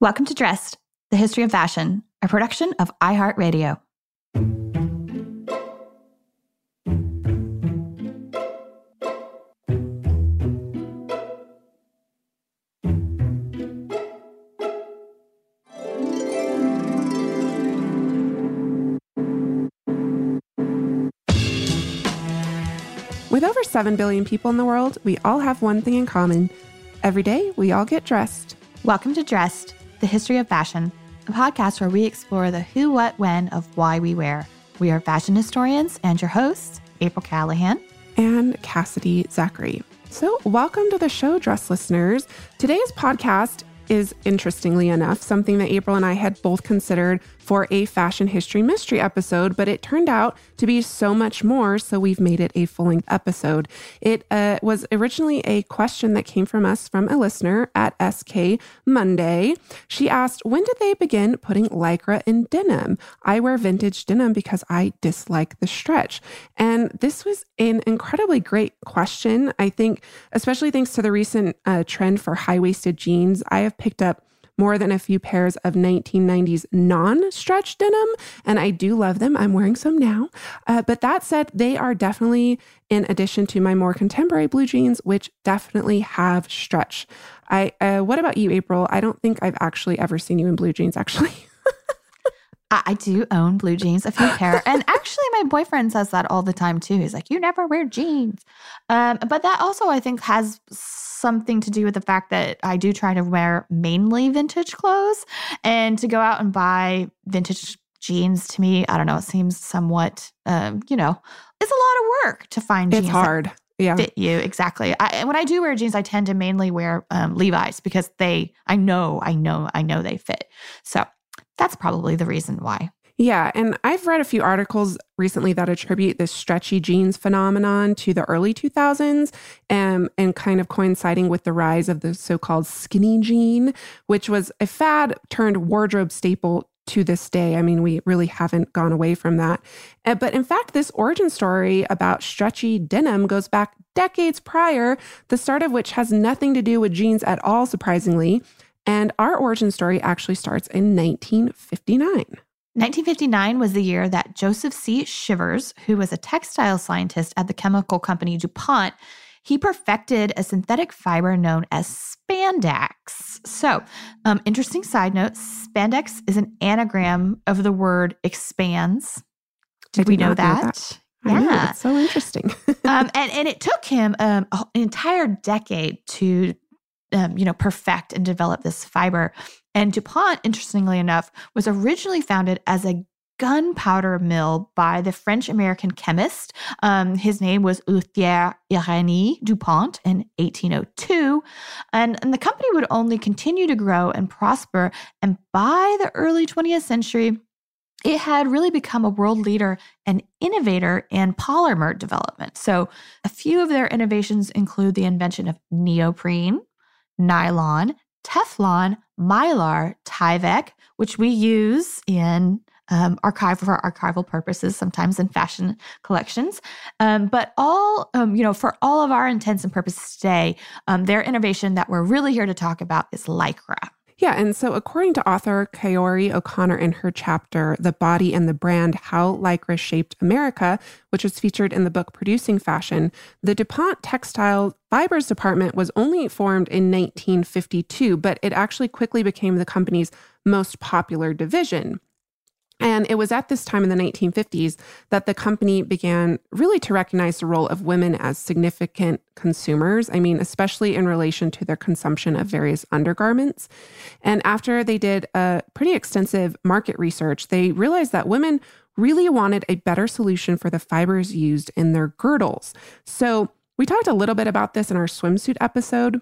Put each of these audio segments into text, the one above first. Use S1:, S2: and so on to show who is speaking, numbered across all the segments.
S1: Welcome to Dressed, the history of fashion, a production of iHeartRadio.
S2: With over 7 billion people in the world, we all have one thing in common. Every day, we all get dressed.
S1: Welcome to Dressed, the history of fashion, a podcast where we explore the who, what, when of why we wear. We are fashion historians and your hosts, April Callahan
S2: and Cassidy Zachary. So, welcome to the show, dress listeners. Today's podcast is interestingly enough something that April and I had both considered for a fashion history mystery episode, but it turned out to be so much more. So we've made it a full length episode. It uh, was originally a question that came from us from a listener at SK Monday. She asked, When did they begin putting lycra in denim? I wear vintage denim because I dislike the stretch. And this was an incredibly great question. I think, especially thanks to the recent uh, trend for high waisted jeans, I have picked up more than a few pairs of 1990s non stretch denim, and I do love them. I'm wearing some now. Uh, but that said, they are definitely in addition to my more contemporary blue jeans, which definitely have stretch. I uh, what about you, April? I don't think I've actually ever seen you in blue jeans, actually.
S1: I do own blue jeans, a few pair. And actually, my boyfriend says that all the time too. He's like, You never wear jeans. Um, but that also, I think, has something to do with the fact that I do try to wear mainly vintage clothes and to go out and buy vintage jeans to me, I don't know, it seems somewhat, um, you know, it's a lot of work to find
S2: it's hard. Yeah.
S1: Fit you exactly. I, when I do wear jeans, I tend to mainly wear um, Levi's because they, I know, I know, I know they fit. So that's probably the reason why.
S2: Yeah, and I've read a few articles recently that attribute this stretchy jeans phenomenon to the early 2000s um, and kind of coinciding with the rise of the so called skinny jean, which was a fad turned wardrobe staple to this day. I mean, we really haven't gone away from that. Uh, but in fact, this origin story about stretchy denim goes back decades prior, the start of which has nothing to do with jeans at all, surprisingly. And our origin story actually starts in 1959.
S1: 1959 was the year that Joseph C. Shivers, who was a textile scientist at the chemical company DuPont, he perfected a synthetic fiber known as spandex. So, um, interesting side note spandex is an anagram of the word expands. Did, did we know that? know that?
S2: Yeah, know, it's so interesting.
S1: um, and and it took him um, an entire decade to um, you know, perfect and develop this fiber. And DuPont, interestingly enough, was originally founded as a gunpowder mill by the French American chemist. Um, his name was Éleuthère Irénée DuPont in 1802. And, and the company would only continue to grow and prosper. And by the early 20th century, it had really become a world leader and innovator in polymer development. So, a few of their innovations include the invention of neoprene, nylon, Teflon, mylar, Tyvek, which we use in um, archive for archival purposes, sometimes in fashion collections. Um, but all, um, you know, for all of our intents and purposes today, um, their innovation that we're really here to talk about is Lycra.
S2: Yeah, and so according to author Kaori O'Connor in her chapter, The Body and the Brand How Lycra Shaped America, which was featured in the book Producing Fashion, the DuPont Textile Fibers Department was only formed in 1952, but it actually quickly became the company's most popular division. And it was at this time in the 1950s that the company began really to recognize the role of women as significant consumers. I mean, especially in relation to their consumption of various undergarments. And after they did a pretty extensive market research, they realized that women really wanted a better solution for the fibers used in their girdles. So we talked a little bit about this in our swimsuit episode.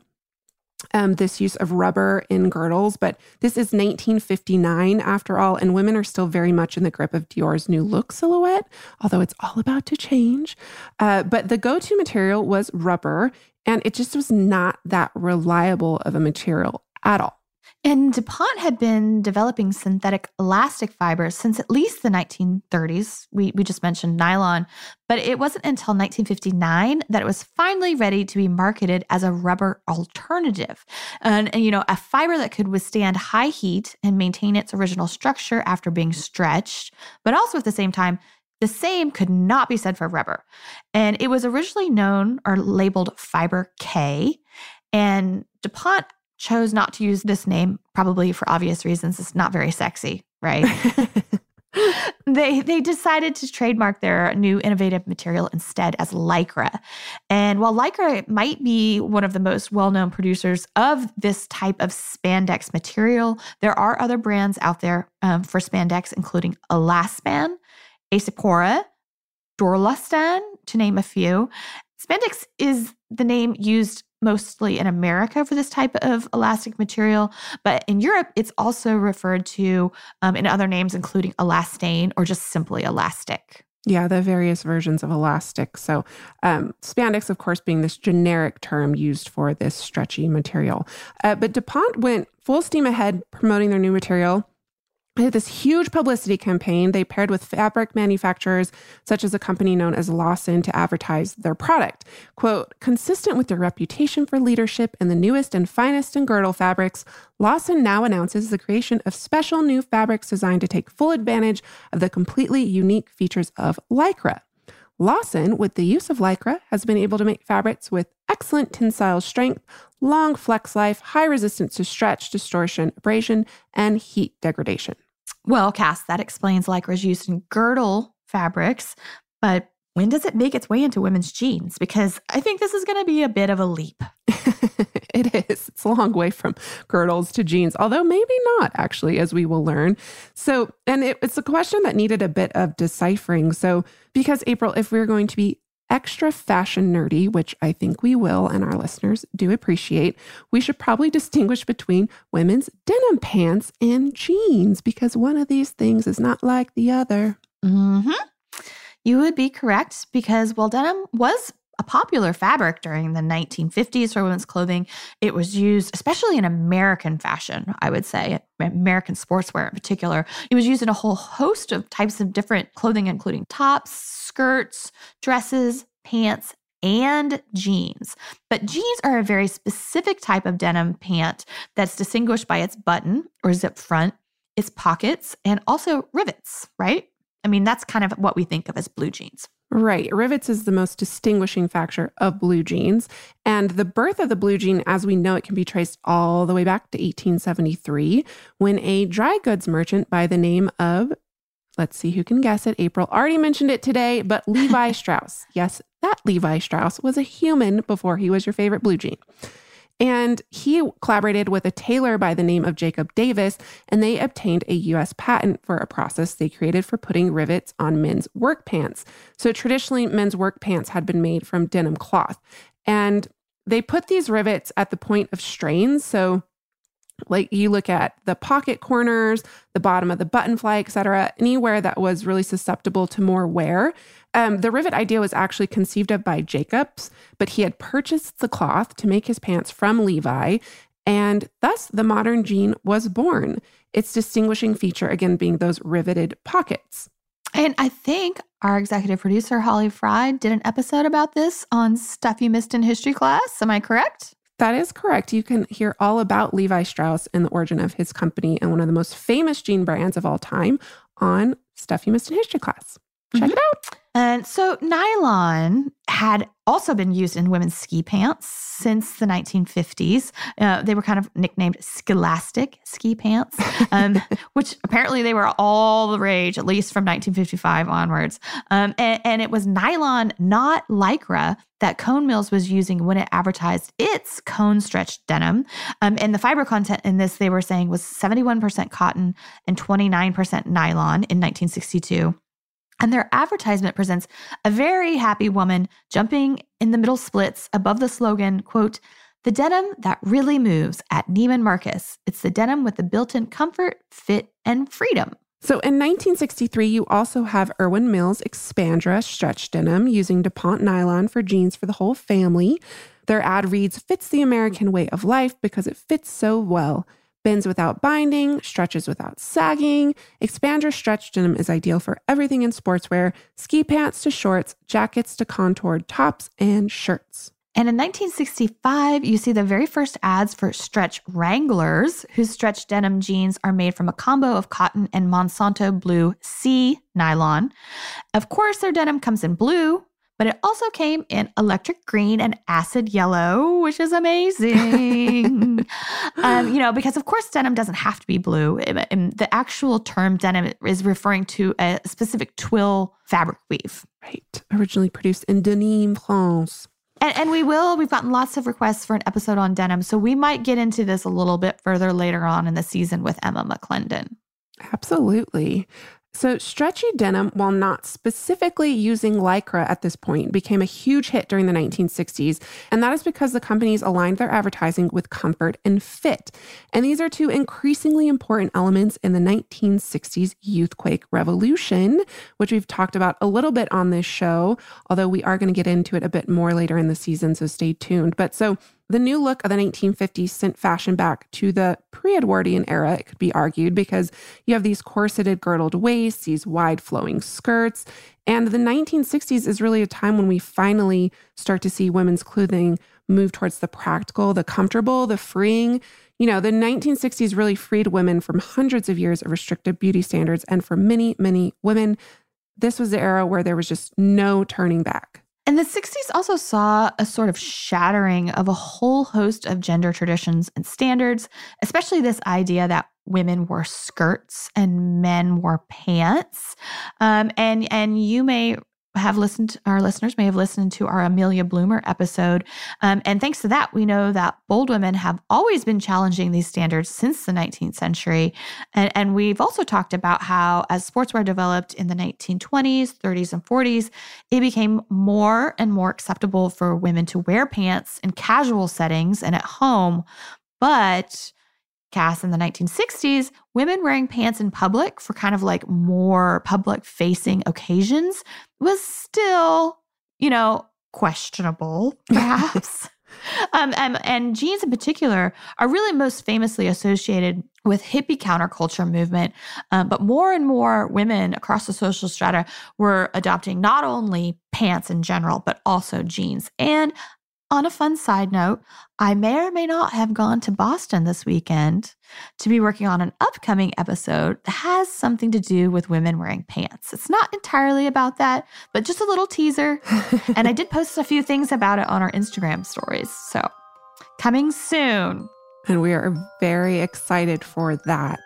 S2: Um, this use of rubber in girdles, but this is 1959 after all, and women are still very much in the grip of Dior's new look silhouette, although it's all about to change. Uh, but the go to material was rubber, and it just was not that reliable of a material at all.
S1: And DuPont had been developing synthetic elastic fibers since at least the 1930s. We, we just mentioned nylon, but it wasn't until 1959 that it was finally ready to be marketed as a rubber alternative. And, and, you know, a fiber that could withstand high heat and maintain its original structure after being stretched, but also at the same time, the same could not be said for rubber. And it was originally known or labeled fiber K. And DuPont chose not to use this name, probably for obvious reasons. It's not very sexy, right? they they decided to trademark their new innovative material instead as lycra. And while lycra might be one of the most well-known producers of this type of spandex material, there are other brands out there um, for spandex, including Elaspan, Acepora, Dorlastan, to name a few. Spandex is the name used mostly in America for this type of elastic material, but in Europe, it's also referred to um, in other names, including elastane or just simply elastic.
S2: Yeah, the various versions of elastic. So, um, spandex, of course, being this generic term used for this stretchy material. Uh, but DuPont went full steam ahead promoting their new material they had this huge publicity campaign. They paired with fabric manufacturers, such as a company known as Lawson, to advertise their product. Quote, consistent with their reputation for leadership in the newest and finest in girdle fabrics, Lawson now announces the creation of special new fabrics designed to take full advantage of the completely unique features of Lycra. Lawson, with the use of Lycra, has been able to make fabrics with excellent tensile strength, long flex life, high resistance to stretch, distortion, abrasion, and heat degradation.
S1: Well, Cass, that explains Lycra's use in girdle fabrics, but when does it make its way into women's jeans? Because I think this is going to be a bit of a leap.
S2: it is. It's a long way from girdles to jeans, although maybe not, actually, as we will learn. So, and it, it's a question that needed a bit of deciphering. So, because April, if we're going to be extra fashion nerdy, which I think we will and our listeners do appreciate, we should probably distinguish between women's denim pants and jeans because one of these things is not like the other.
S1: Mm-hmm. You would be correct because while denim was a popular fabric during the 1950s for women's clothing. It was used, especially in American fashion, I would say, American sportswear in particular. It was used in a whole host of types of different clothing, including tops, skirts, dresses, pants, and jeans. But jeans are a very specific type of denim pant that's distinguished by its button or zip front, its pockets, and also rivets, right? I mean, that's kind of what we think of as blue jeans.
S2: Right. Rivets is the most distinguishing factor of blue jeans. And the birth of the blue jean, as we know it, can be traced all the way back to 1873 when a dry goods merchant by the name of, let's see who can guess it, April already mentioned it today, but Levi Strauss. Yes, that Levi Strauss was a human before he was your favorite blue jean. And he collaborated with a tailor by the name of Jacob Davis, and they obtained a US patent for a process they created for putting rivets on men's work pants. So traditionally, men's work pants had been made from denim cloth. And they put these rivets at the point of strains. So like you look at the pocket corners, the bottom of the button fly, etc., anywhere that was really susceptible to more wear. Um, the rivet idea was actually conceived of by Jacobs, but he had purchased the cloth to make his pants from Levi, and thus the modern jean was born. Its distinguishing feature, again, being those riveted pockets.
S1: And I think our executive producer, Holly Fry, did an episode about this on Stuff You Missed in History class. Am I correct?
S2: That is correct. You can hear all about Levi Strauss and the origin of his company and one of the most famous jean brands of all time on Stuff You Missed in History class. Check mm-hmm. it out.
S1: And so nylon had also been used in women's ski pants since the 1950s. Uh, they were kind of nicknamed scholastic ski pants, um, which apparently they were all the rage, at least from 1955 onwards. Um, and, and, it was nylon, not lycra, that Cone Mills was using when it advertised its cone stretch denim. Um, and the fiber content in this, they were saying, was 71% cotton and 29% nylon in 1962. And their advertisement presents a very happy woman jumping in the middle splits above the slogan, quote, The denim that really moves at Neiman Marcus. It's the denim with the built in comfort, fit, and freedom.
S2: So in 1963, you also have Erwin Mills Expandra stretch denim using DuPont nylon for jeans for the whole family. Their ad reads Fits the American way of life because it fits so well. Bends without binding, stretches without sagging. Expandra stretch denim is ideal for everything in sportswear ski pants to shorts, jackets to contoured tops, and shirts.
S1: And in 1965, you see the very first ads for Stretch Wranglers, whose stretch denim jeans are made from a combo of cotton and Monsanto Blue C nylon. Of course, their denim comes in blue, but it also came in electric green and acid yellow, which is amazing. um, you know, because of course, denim doesn't have to be blue. And the actual term denim is referring to a specific twill fabric weave.
S2: Right. Originally produced in Denim, France.
S1: And, and, we will, we've gotten lots of requests for an episode on denim. So we might get into this a little bit further later on in the season with Emma McClendon.
S2: Absolutely. So, stretchy denim, while not specifically using Lycra at this point, became a huge hit during the 1960s. And that is because the companies aligned their advertising with comfort and fit. And these are two increasingly important elements in the 1960s youthquake revolution, which we've talked about a little bit on this show, although we are going to get into it a bit more later in the season. So, stay tuned. But so, the new look of the 1950s sent fashion back to the pre Edwardian era, it could be argued, because you have these corseted girdled waists, these wide flowing skirts. And the 1960s is really a time when we finally start to see women's clothing move towards the practical, the comfortable, the freeing. You know, the 1960s really freed women from hundreds of years of restrictive beauty standards. And for many, many women, this was the era where there was just no turning back.
S1: And the 60s also saw a sort of shattering of a whole host of gender traditions and standards, especially this idea that women wore skirts and men wore pants. Um, and and you may have listened, our listeners may have listened to our Amelia Bloomer episode. Um, and thanks to that, we know that bold women have always been challenging these standards since the 19th century. And, and we've also talked about how, as sportswear developed in the 1920s, 30s, and 40s, it became more and more acceptable for women to wear pants in casual settings and at home. But Cass in the 1960s, women wearing pants in public for kind of like more public facing occasions was still, you know, questionable, perhaps. um, and, and jeans in particular are really most famously associated with hippie counterculture movement. Um, but more and more women across the social strata were adopting not only pants in general, but also jeans. And on a fun side note, I may or may not have gone to Boston this weekend to be working on an upcoming episode that has something to do with women wearing pants. It's not entirely about that, but just a little teaser. and I did post a few things about it on our Instagram stories. So, coming soon.
S2: And we are very excited for that.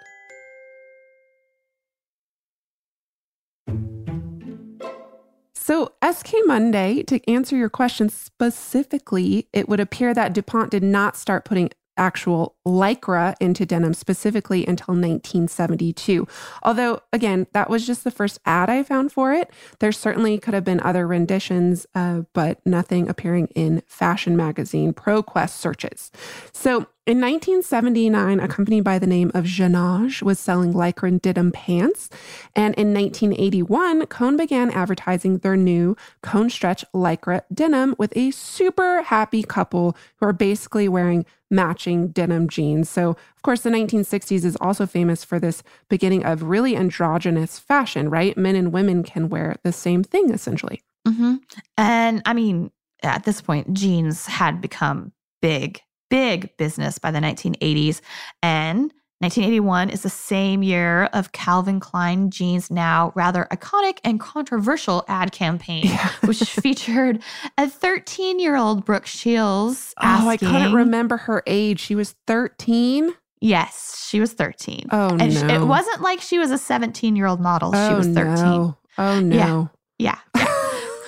S2: So, SK Monday, to answer your question specifically, it would appear that DuPont did not start putting actual lycra into denim specifically until 1972. Although, again, that was just the first ad I found for it. There certainly could have been other renditions, uh, but nothing appearing in fashion magazine ProQuest searches. So, in 1979, a company by the name of Janage was selling lycra denim pants. And in 1981, Cone began advertising their new Cone Stretch Lycra denim with a super happy couple who are basically wearing matching denim jeans. So, of course, the 1960s is also famous for this beginning of really androgynous fashion, right? Men and women can wear the same thing essentially.
S1: Mm-hmm. And I mean, at this point, jeans had become big big business by the 1980s. And 1981 is the same year of Calvin Klein Jeans' now rather iconic and controversial ad campaign, yeah. which featured a 13 year old Brooke Shields. Asking,
S2: oh, I couldn't remember her age. She was 13.
S1: Yes, she was 13.
S2: Oh, and
S1: no. it wasn't like she was a 17 year old model. Oh, she was 13.
S2: No. Oh, no.
S1: Yeah. Yeah.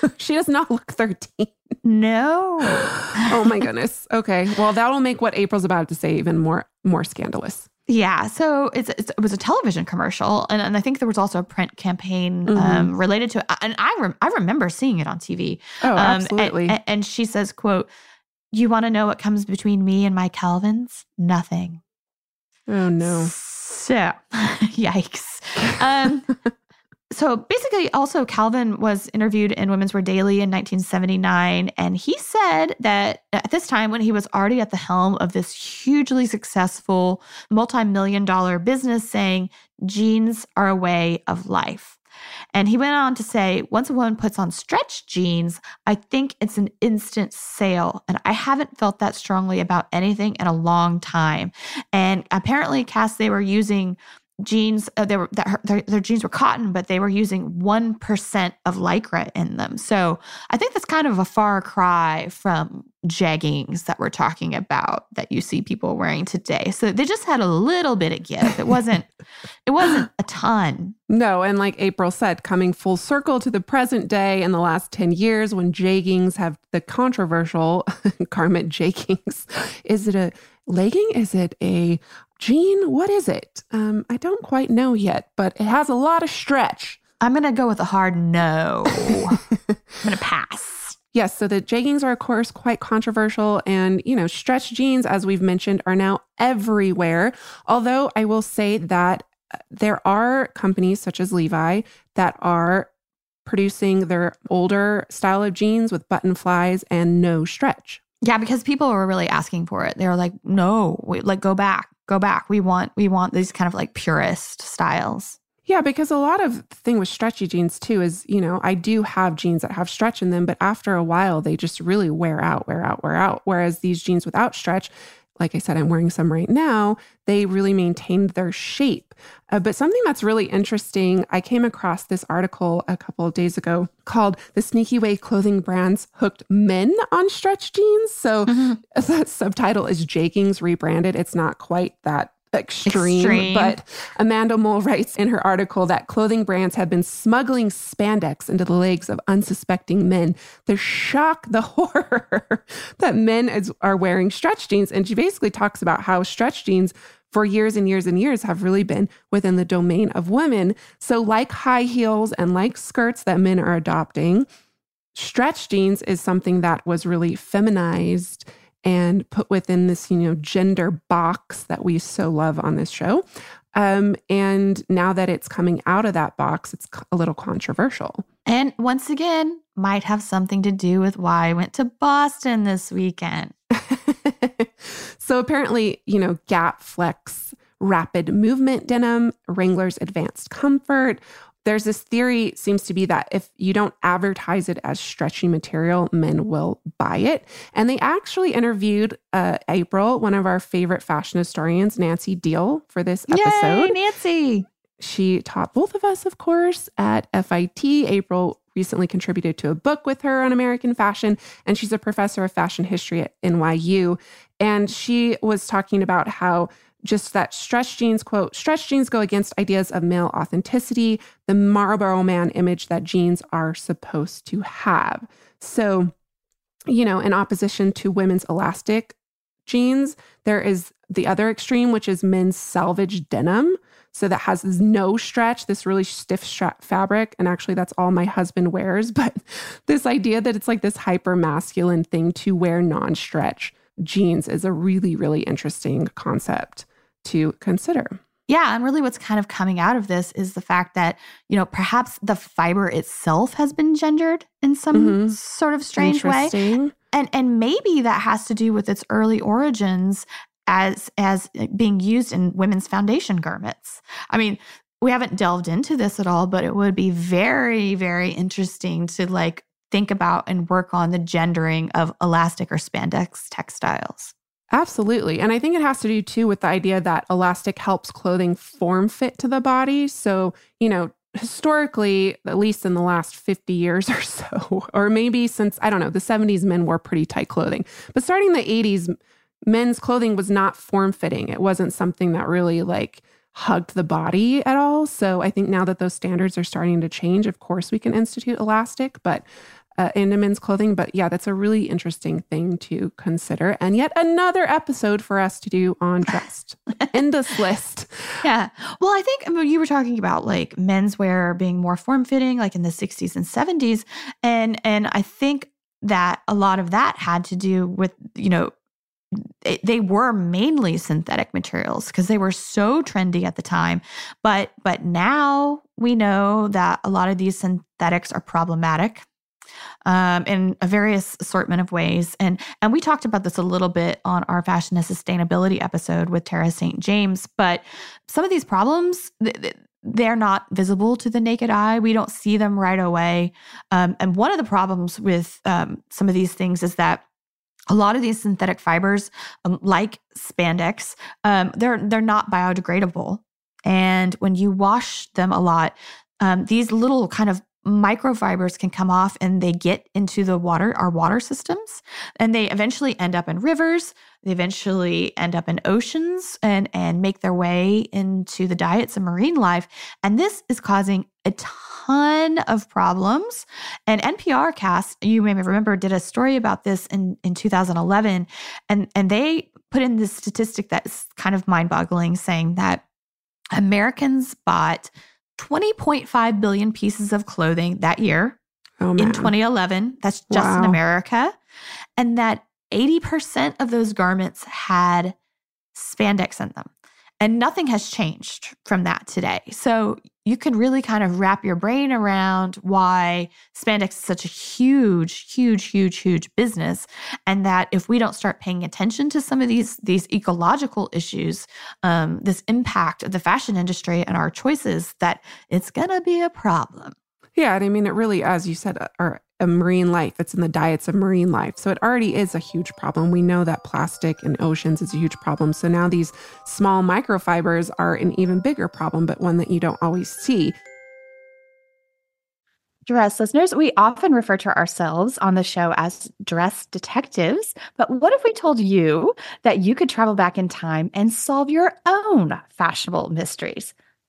S2: she does not look 13.
S1: No.
S2: oh my goodness. Okay. Well, that will make what April's about to say even more more scandalous.
S1: Yeah, so it's, it's, it was a television commercial, and, and I think there was also a print campaign mm-hmm. um, related to it. And I rem- I remember seeing it on TV.
S2: Oh, um, absolutely.
S1: And, and, she says, "quote you want to know what comes between me and my Calvins? Nothing.
S2: Oh no.
S1: So, yikes. Um, so basically, also, Calvin was interviewed in Women's Wear Daily in 1979. And he said that at this time, when he was already at the helm of this hugely successful, multi million dollar business, saying jeans are a way of life. And he went on to say, once a woman puts on stretch jeans, I think it's an instant sale. And I haven't felt that strongly about anything in a long time. And apparently, Cass, they were using jeans uh, they were that their, their jeans were cotton but they were using 1% of lycra in them. So i think that's kind of a far cry from jeggings that we're talking about that you see people wearing today. So they just had a little bit of give. It wasn't it wasn't a ton.
S2: No and like april said coming full circle to the present day in the last 10 years when jeggings have the controversial garment jeggings. Is it a legging? Is it a Jean, what is it? Um, I don't quite know yet, but it has a lot of stretch.
S1: I'm going to go with a hard no. I'm going to pass.
S2: Yes, so the jeggings are, of course, quite controversial. And, you know, stretch jeans, as we've mentioned, are now everywhere. Although I will say that uh, there are companies such as Levi that are producing their older style of jeans with button flies and no stretch.
S1: Yeah, because people were really asking for it. They were like, no, wait, like go back go back. We want we want these kind of like purist styles.
S2: Yeah, because a lot of the thing with stretchy jeans too is, you know, I do have jeans that have stretch in them, but after a while they just really wear out, wear out, wear out. Whereas these jeans without stretch, like I said, I'm wearing some right now, they really maintained their shape. Uh, but something that's really interesting, I came across this article a couple of days ago called The Sneaky Way Clothing Brands Hooked Men on Stretch Jeans. So mm-hmm. the subtitle is Jeggings Rebranded. It's not quite that extreme, extreme, But Amanda Mull writes in her article that clothing brands have been smuggling spandex into the legs of unsuspecting men. The shock, the horror that men is, are wearing stretch jeans. And she basically talks about how stretch jeans for years and years and years have really been within the domain of women. So, like high heels and like skirts that men are adopting, stretch jeans is something that was really feminized and put within this, you know, gender box that we so love on this show. Um, and now that it's coming out of that box, it's a little controversial.
S1: And once again, might have something to do with why I went to Boston this weekend.
S2: so apparently, you know, Gap Flex rapid movement denim, Wrangler's advanced comfort, there's this theory seems to be that if you don't advertise it as stretchy material, men will buy it. And they actually interviewed uh, April, one of our favorite fashion historians, Nancy Deihl, for this episode.
S1: Yay, Nancy!
S2: She taught both of us, of course, at FIT. April recently contributed to a book with her on American fashion, and she's a professor of fashion history at NYU. And she was talking about how just that stretch jeans quote stretch jeans go against ideas of male authenticity the marlboro man image that jeans are supposed to have. So you know in opposition to women's elastic jeans there is the other extreme which is men's selvage denim. So that has no stretch this really stiff strap fabric and actually that's all my husband wears but this idea that it's like this hyper masculine thing to wear non-stretch jeans is a really really interesting concept to consider.
S1: Yeah, and really what's kind of coming out of this is the fact that, you know, perhaps the fiber itself has been gendered in some mm-hmm. sort of strange way. And and maybe that has to do with its early origins as as being used in women's foundation garments. I mean, we haven't delved into this at all, but it would be very very interesting to like think about and work on the gendering of elastic or spandex textiles.
S2: Absolutely. And I think it has to do too with the idea that elastic helps clothing form fit to the body. So, you know, historically, at least in the last 50 years or so, or maybe since, I don't know, the 70s, men wore pretty tight clothing. But starting the 80s, men's clothing was not form fitting. It wasn't something that really like hugged the body at all. So I think now that those standards are starting to change, of course, we can institute elastic. But uh, into men's clothing. But yeah, that's a really interesting thing to consider. And yet another episode for us to do on dressed in this list.
S1: Yeah. Well, I think I mean, you were talking about like menswear being more form fitting, like in the 60s and 70s. And and I think that a lot of that had to do with, you know, they were mainly synthetic materials because they were so trendy at the time but but now we know that a lot of these synthetics are problematic um, in a various assortment of ways and and we talked about this a little bit on our fashion and sustainability episode with Tara St. James but some of these problems they're not visible to the naked eye. We don't see them right away. Um, and one of the problems with um, some of these things is that a lot of these synthetic fibers, um, like spandex, um, they're they're not biodegradable. And when you wash them a lot, um, these little kind of microfibers can come off and they get into the water, our water systems, and they eventually end up in rivers. They eventually end up in oceans and, and make their way into the diets of marine life. And this is causing a ton of problems. And NPR cast, you may remember, did a story about this in, in 2011. And, and they put in this statistic that's kind of mind boggling, saying that Americans bought 20.5 billion pieces of clothing that year oh, in 2011. That's just wow. in America. And that 80% of those garments had spandex in them. And nothing has changed from that today. So you can really kind of wrap your brain around why spandex is such a huge, huge, huge, huge business. And that if we don't start paying attention to some of these, these ecological issues, um, this impact of the fashion industry and our choices, that it's going to be a problem.
S2: Yeah. And I mean, it really, as you said, are a marine life. It's in the diets of marine life. So it already is a huge problem. We know that plastic in oceans is a huge problem. So now these small microfibers are an even bigger problem, but one that you don't always see.
S1: Dress listeners, we often refer to ourselves on the show as dress detectives. But what if we told you that you could travel back in time and solve your own fashionable mysteries?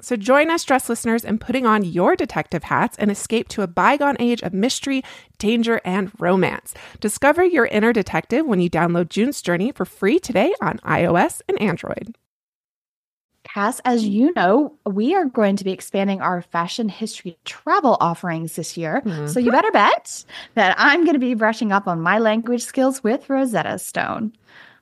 S2: So join us, dress listeners, in putting on your detective hats and escape to a bygone age of mystery, danger, and romance. Discover your inner detective when you download June's Journey for free today on iOS and Android.
S1: Cass, as you know, we are going to be expanding our fashion history travel offerings this year. Mm-hmm. So you better bet that I'm going to be brushing up on my language skills with Rosetta Stone.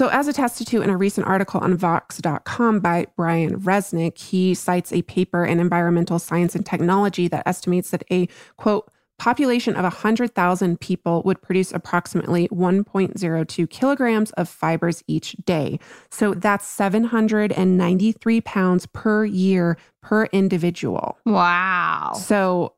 S2: So, as attested to in a recent article on Vox.com by Brian Resnick, he cites a paper in Environmental Science and Technology that estimates that a quote, population of 100,000 people would produce approximately 1.02 kilograms of fibers each day. So that's 793 pounds per year per individual.
S1: Wow.
S2: So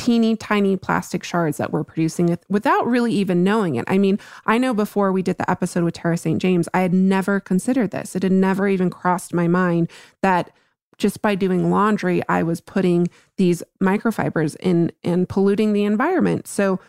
S2: teeny tiny plastic shards that we're producing without really even knowing it. I mean, I know before we did the episode with Tara St. James, I had never considered this. It had never even crossed my mind that just by doing laundry, I was putting these microfibers in and polluting the environment. So,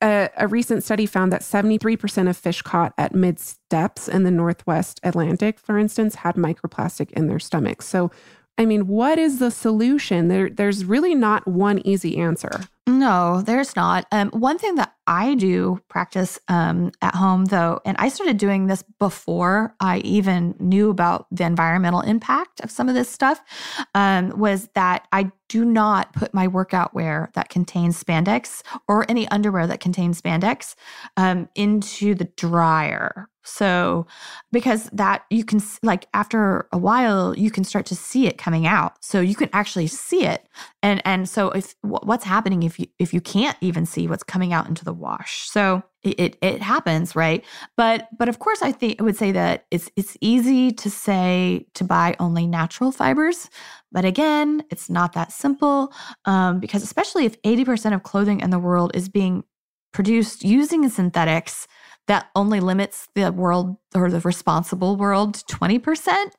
S2: a, a, recent study found that 73% of fish caught at mid depths in the Northwest Atlantic, for instance, had microplastic in their stomachs. So, I mean, what is the solution? There, there's really not one easy answer.
S1: No, there's not. Um, one thing that I do practice um, at home, though, and I started doing this before I even knew about the environmental impact of some of this stuff, um, was that I do not put my workout wear that contains spandex or any underwear that contains spandex um, into the dryer so, because that you can like after a while you can start to see it coming out. So you can actually see it. And and so if what's happening if you if you can't even see what's coming out into the wash. So it, it, it happens, right? But but of course I think I would say that it's it's easy to say to buy only natural fibers, but again, it's not that simple um, because especially if 80% of clothing in the world is being produced using synthetics, that only limits the world or the responsible world 20%.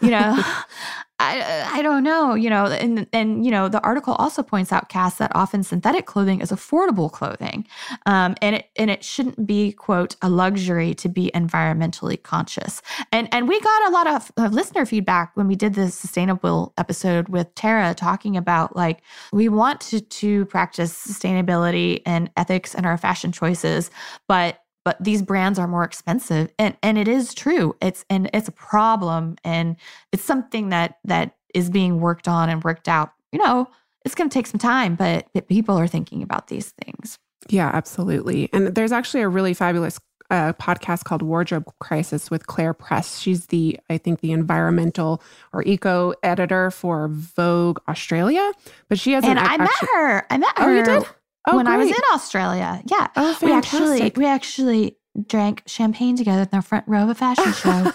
S1: You know, I, I don't know, you know, and, and, you know, the article also points out, Cass, that often synthetic clothing is affordable clothing. Um, and it, and it shouldn't be, quote, a luxury to be environmentally conscious. And, and we got a lot of uh, listener feedback when we did the sustainable episode with Tara talking about like, we want to, to practice sustainability and ethics in our fashion choices, but but these brands are more expensive and and it is true it's and it's a problem and it's something that that is being worked on and worked out you know it's going to take some time but, but people are thinking about these things
S2: yeah absolutely and there's actually a really fabulous uh, podcast called Wardrobe Crisis with Claire Press. She's the, I think, the environmental or eco editor for Vogue Australia. But she has
S1: and I met her. I met her.
S2: Oh, you did?
S1: Oh, when great. I was in Australia. Yeah.
S2: Oh, fantastic.
S1: We actually we actually drank champagne together in the front row of a fashion show.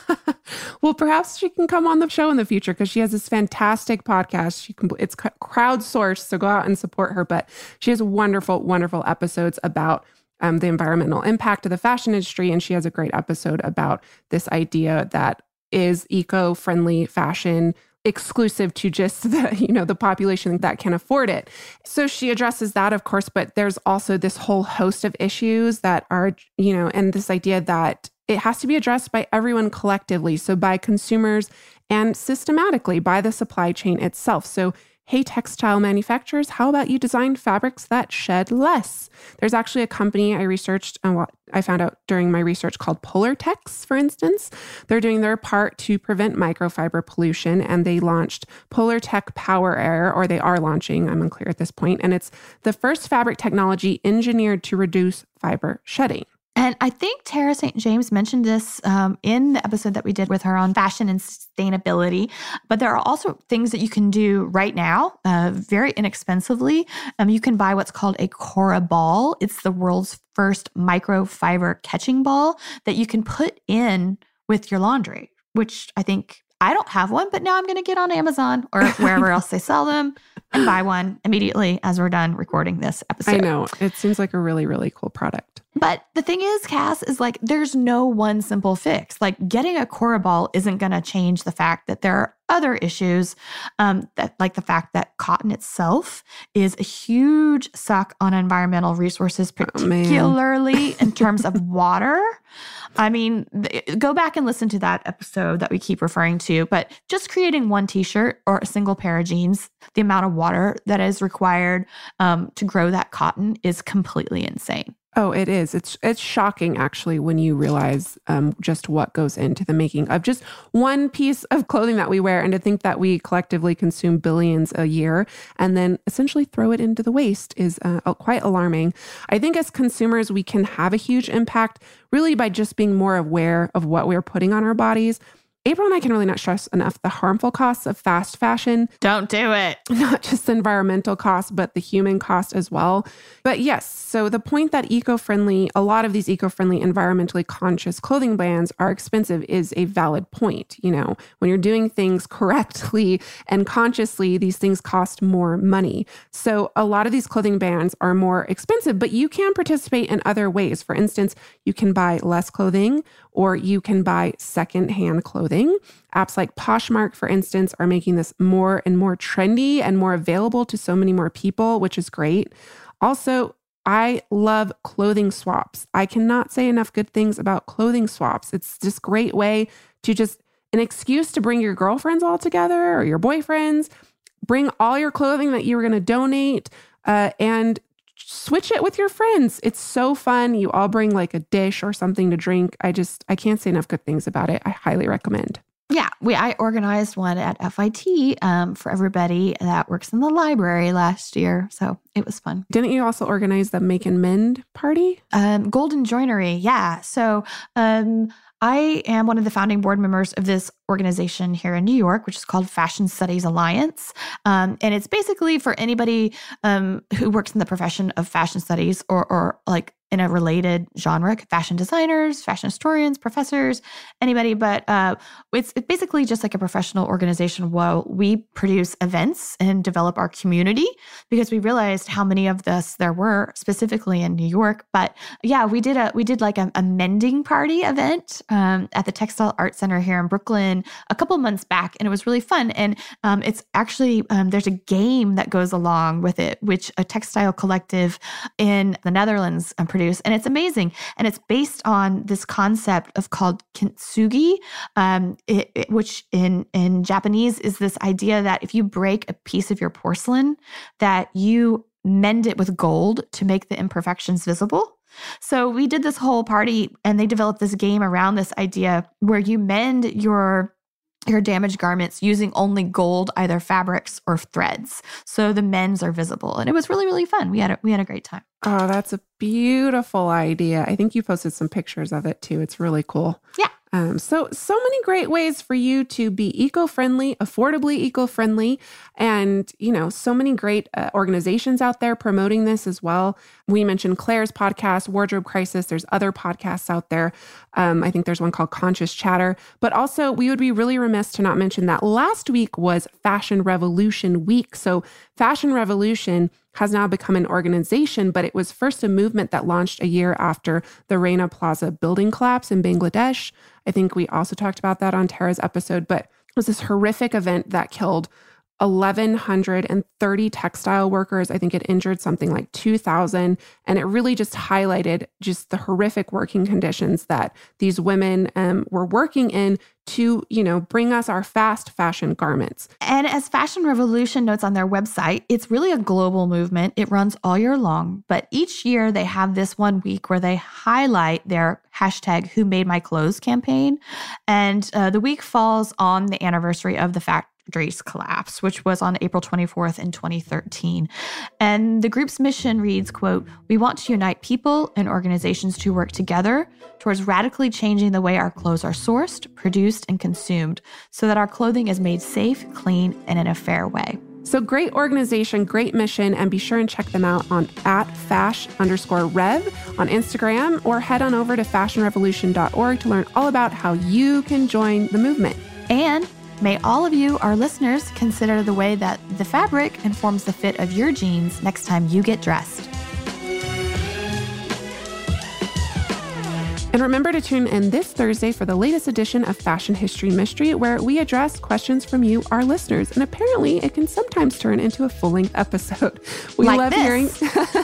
S2: well, perhaps she can come on the show in the future because she has this fantastic podcast. She can it's crowdsourced, so go out and support her. But she has wonderful, wonderful episodes about um, the environmental impact of the fashion industry, and she has a great episode about this idea that is eco-friendly fashion exclusive to just the you know the population that can afford it. So she addresses that of course but there's also this whole host of issues that are you know and this idea that it has to be addressed by everyone collectively so by consumers and systematically by the supply chain itself. So Hey, textile manufacturers, how about you design fabrics that shed less? There's actually a company I researched uh, and what I found out during my research called Polartec, for instance. They're doing their part to prevent microfiber pollution and they launched Polartec Power Air, or they are launching, I'm unclear at this point, and it's the first fabric technology engineered to reduce fiber shedding.
S1: And I think Tara St. James mentioned this um, in the episode that we did with her on fashion and sustainability. But there are also things that you can do right now, uh, very inexpensively. Um, you can buy what's called a Cora ball. It's the world's first microfiber catching ball that you can put in with your laundry, which I think I don't have one, but now I'm going to get on Amazon or wherever else they sell them and buy one immediately as we're done recording this episode.
S2: I know. It seems like a really, really cool product.
S1: But the thing is, Cass, is like there's no one simple fix. Like getting a Cora ball isn't going to change the fact that there are other issues, um, that like the fact that cotton itself is a huge suck on environmental resources, oh, particularly oh, in terms of water. I mean, th- go back and listen to that episode that we keep referring to. But just creating one T-shirt or a single pair of jeans, the amount of water that is required um, to grow that cotton is completely insane.
S2: Oh, it is. It's it's shocking actually when you realize um, just what goes into the making of just one piece of clothing that we wear, and to think that we collectively consume billions a year and then essentially throw it into the waste is uh, quite alarming. I think as consumers, we can have a huge impact really by just being more aware of what we're putting on our bodies April and I can really not stress enough the harmful costs of fast fashion.
S1: Don't do it.
S2: Not just the environmental cost, but the human cost as well. But yes, so the point that eco friendly, a lot of these eco friendly, environmentally conscious clothing brands are expensive is a valid point. You know, when you're doing things correctly and consciously, these things cost more money. So a lot of these clothing brands are more expensive, but you can participate in other ways. For instance, you can buy less clothing or you can buy secondhand clothing Apps like Poshmark, for instance, are making this more and more trendy and more available to so many more people, which is great. Also, I love clothing swaps. I cannot say enough good things about clothing swaps. It's just great way to just an excuse to bring your girlfriends all together or your boyfriends, bring all your clothing that you were going to donate uh, and switch it with your friends. It's so fun. You all bring like a dish or something to drink. I just, I can't say enough good things about it. I highly recommend.
S1: Yeah, we I organized one at FIT um, for everybody that works in the library last year, so it was fun.
S2: Didn't you also organize the Make and Mend party?
S1: Um, Golden Joinery, yeah. So um, I am one of the founding board members of this organization here in New York, which is called Fashion Studies Alliance. Um, and it's basically for anybody um, who works in the profession of fashion studies or, or like in a related genre fashion designers fashion historians professors anybody but uh, it's, basically just like a professional organization where we produce events and develop our community because we realized how many of this there were specifically in new york but yeah we did a we did like a, a mending party event um, at the textile art center here in brooklyn a couple months back and it was really fun and um, it's actually um, there's a game that goes along with it which a textile collective in the netherlands um, produce. And it's amazing. And it's based on this concept of called kintsugi, um, it, it, which in, in Japanese is this idea that if you break a piece of your porcelain, that you mend it with gold to make the imperfections visible. So we did this whole party and they developed this game around this idea where you mend your your damaged garments using only gold either fabrics or threads. So the mends are visible and it was really really fun. We had a, we had a great time.
S2: Oh that's a beautiful idea. I think you posted some pictures of it too. It's really cool.
S1: Yeah
S2: um, so, so many great ways for you to be eco-friendly, affordably eco-friendly, and you know, so many great uh, organizations out there promoting this as well. We mentioned Clare's podcast, Wardrobe Crisis. There's other podcasts out there. Um, I think there's one called Conscious Chatter. But also, we would be really remiss to not mention that last week was Fashion Revolution Week. So, Fashion Revolution has now become an organization, but it was first a movement that launched a year after the Rana Plaza building collapse in Bangladesh. I think we also talked about that on Tara's episode, but it was this horrific event that killed 1,130 textile workers. I think it injured something like 2,000. And it really just highlighted just the horrific working conditions that these women um, were working in to, you know, bring us our fast fashion garments.
S1: And as Fashion Revolution notes on their website, it's really a global movement. It runs all year long, but each year they have this one week where they highlight their hashtag Who Made My Clothes campaign. And uh, the week falls on the anniversary of the fact Drace collapse, which was on April 24th in 2013. And the group's mission reads, quote, "We want to unite people and organizations to work together towards radically changing the way our clothes are sourced, produced, and consumed so that our clothing is made safe, clean, and in a fair way."
S2: So great organization, great mission, and be sure and check them out on at fash underscore rev on Instagram or head on over to fashionrevolution.org to learn all about how you can join the movement.
S1: And May all of you, our listeners, consider the way that the fabric informs the fit of your jeans next time you get dressed.
S2: And remember to tune in this Thursday for the latest edition of Fashion History Mystery, where we address questions from you, our listeners. And apparently, it can sometimes turn into a full length episode.
S1: We like
S2: love
S1: this.
S2: hearing,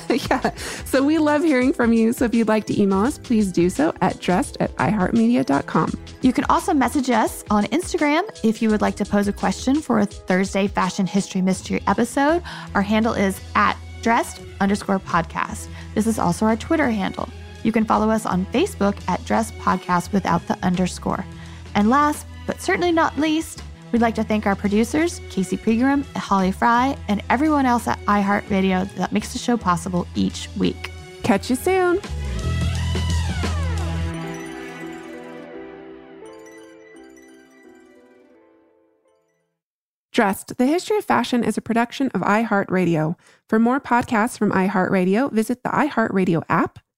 S2: yeah. So we love hearing from you. So if you'd like to email us, please do so at dressed at iheartmedia.com.
S1: You can also message us on Instagram if you would like to pose a question for a Thursday Fashion History Mystery episode. Our handle is at dressed underscore podcast. This is also our Twitter handle. You can follow us on Facebook at Dressed Podcast without the underscore. And last, but certainly not least, we'd like to thank our producers, Casey Pegram, Holly Fry, and everyone else at iHeartRadio that makes the show possible each week.
S2: Catch you soon. Dressed, the history of fashion is a production of iHeartRadio. For more podcasts from iHeartRadio, visit the iHeartRadio app